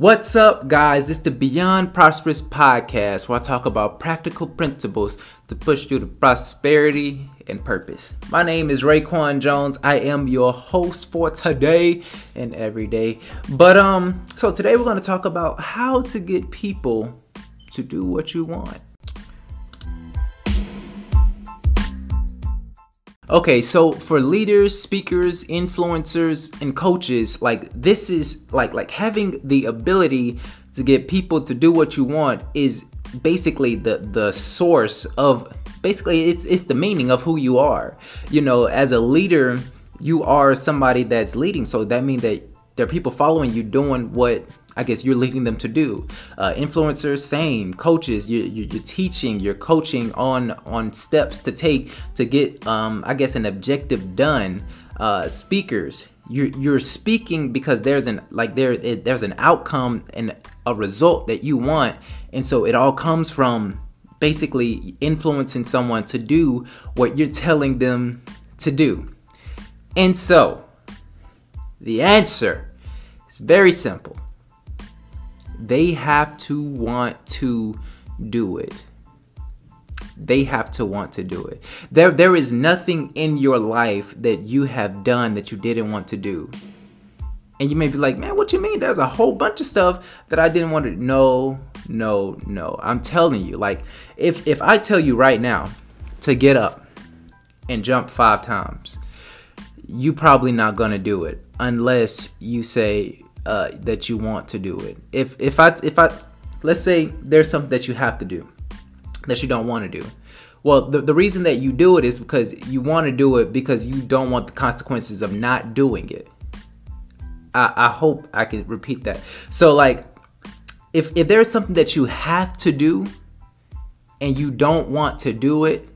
What's up, guys? This is the Beyond Prosperous podcast where I talk about practical principles to push you to prosperity and purpose. My name is Raekwon Jones. I am your host for today and every day. But um, so today we're going to talk about how to get people to do what you want. Okay, so for leaders, speakers, influencers, and coaches, like this is like like having the ability to get people to do what you want is basically the the source of basically it's it's the meaning of who you are. You know, as a leader, you are somebody that's leading, so that means that there are people following you doing what I guess you're leading them to do. Uh, influencers, same. Coaches, you, you, you're teaching, you're coaching on on steps to take to get, um, I guess, an objective done. Uh, speakers, you're you're speaking because there's an like there there's an outcome and a result that you want, and so it all comes from basically influencing someone to do what you're telling them to do. And so, the answer is very simple they have to want to do it. They have to want to do it. There there is nothing in your life that you have done that you didn't want to do. And you may be like man what you mean? There's a whole bunch of stuff that i didn't want to no no no. I'm telling you like if if i tell you right now to get up and jump five times you probably not gonna do it unless you say uh, that you want to do it. If if I if I let's say there's something that you have to do that you don't want to do. Well, the, the reason that you do it is because you want to do it because you don't want the consequences of not doing it. I, I hope I can repeat that. So like if if there's something that you have to do and you don't want to do it,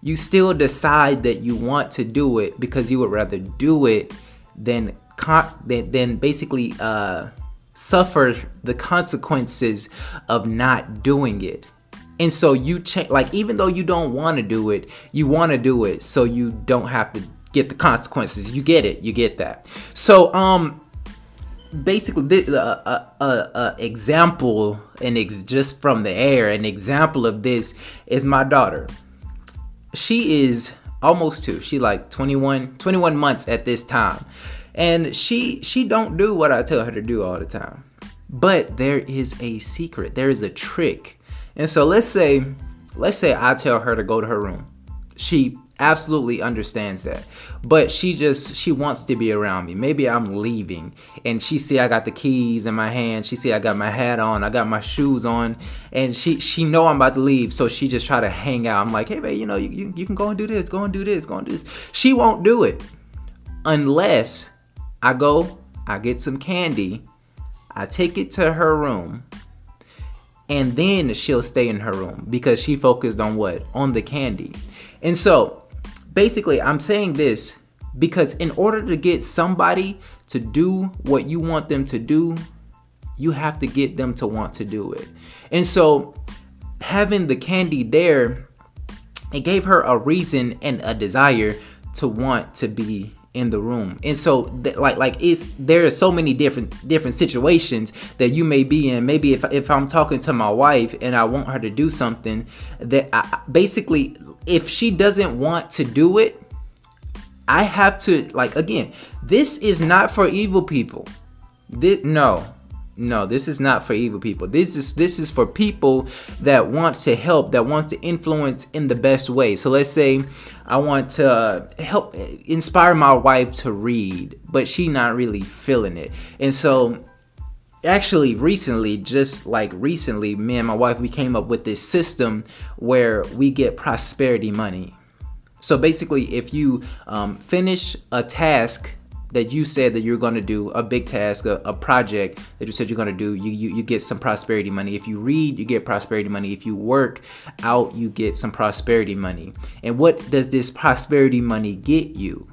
you still decide that you want to do it because you would rather do it than then, then basically uh, suffer the consequences of not doing it. And so you check, like, even though you don't want to do it, you want to do it so you don't have to get the consequences. You get it, you get that. So, um, basically, this, uh, uh, uh, example, and ex- just from the air, an example of this is my daughter. She is almost two. She like 21, 21 months at this time and she she don't do what I tell her to do all the time. But there is a secret. There is a trick. And so let's say let's say I tell her to go to her room. She absolutely understands that. But she just she wants to be around me. Maybe I'm leaving and she see I got the keys in my hand. She see I got my hat on, I got my shoes on, and she she know I'm about to leave, so she just try to hang out. I'm like, "Hey babe, you know, you, you, you can go and do this, go and do this, go and do this." She won't do it unless I go, I get some candy, I take it to her room, and then she'll stay in her room because she focused on what? On the candy. And so, basically, I'm saying this because in order to get somebody to do what you want them to do, you have to get them to want to do it. And so, having the candy there, it gave her a reason and a desire to want to be in the room. And so th- like like it's there are so many different different situations that you may be in. Maybe if, if i'm talking to my wife and i want her to do something that I, basically if she doesn't want to do it i have to like again this is not for evil people. This, no no this is not for evil people. This is this is for people that want to help that wants to influence in the best way. So let's say i want to help inspire my wife to read but she not really feeling it. And so actually recently just like recently me and my wife we came up with this system where we get prosperity money. So basically if you um, finish a task that you said that you're going to do a big task, a, a project that you said you're going to do, you, you you get some prosperity money. If you read, you get prosperity money. If you work out, you get some prosperity money. And what does this prosperity money get you?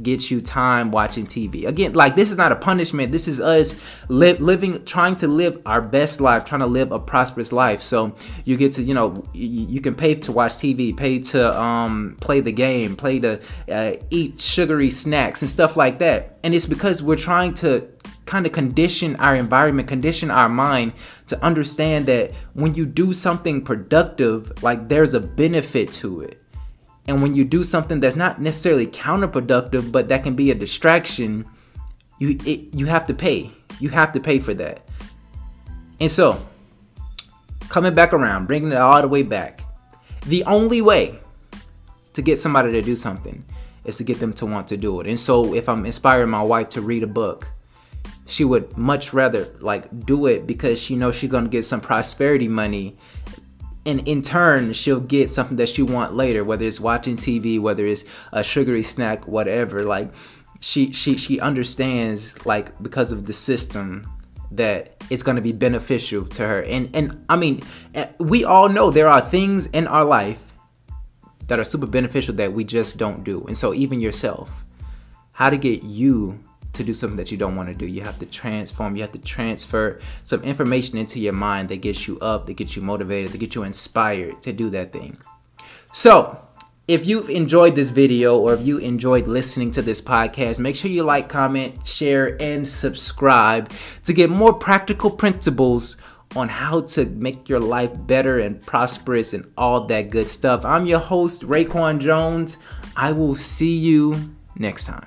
Get you time watching TV. Again, like this is not a punishment. This is us li- living, trying to live our best life, trying to live a prosperous life. So you get to, you know, you, you can pay to watch TV, pay to um, play the game, play to uh, eat sugary snacks and stuff like that. And it's because we're trying to kind of condition our environment, condition our mind to understand that when you do something productive, like there's a benefit to it. And when you do something that's not necessarily counterproductive, but that can be a distraction, you it, you have to pay. You have to pay for that. And so, coming back around, bringing it all the way back, the only way to get somebody to do something is to get them to want to do it. And so, if I'm inspiring my wife to read a book, she would much rather like do it because she knows she's gonna get some prosperity money and in turn she'll get something that she want later whether it's watching tv whether it's a sugary snack whatever. Like she she she understands like because of the system that it's going to be beneficial to her. And and i mean eh, we all know there are things in our life that are super beneficial that we just don't do. And so even yourself how to get you to do something that you don't want to do. You have to transform, you have to transfer some information into your mind that gets you up, that gets you motivated, that gets you inspired to do that thing. So, if you've enjoyed this video or if you enjoyed listening to this podcast, make sure you like, comment, share, and subscribe to get more practical principles on how to make your life better and prosperous and all that good stuff. I'm your host, Raekwon Jones. I will see you next time.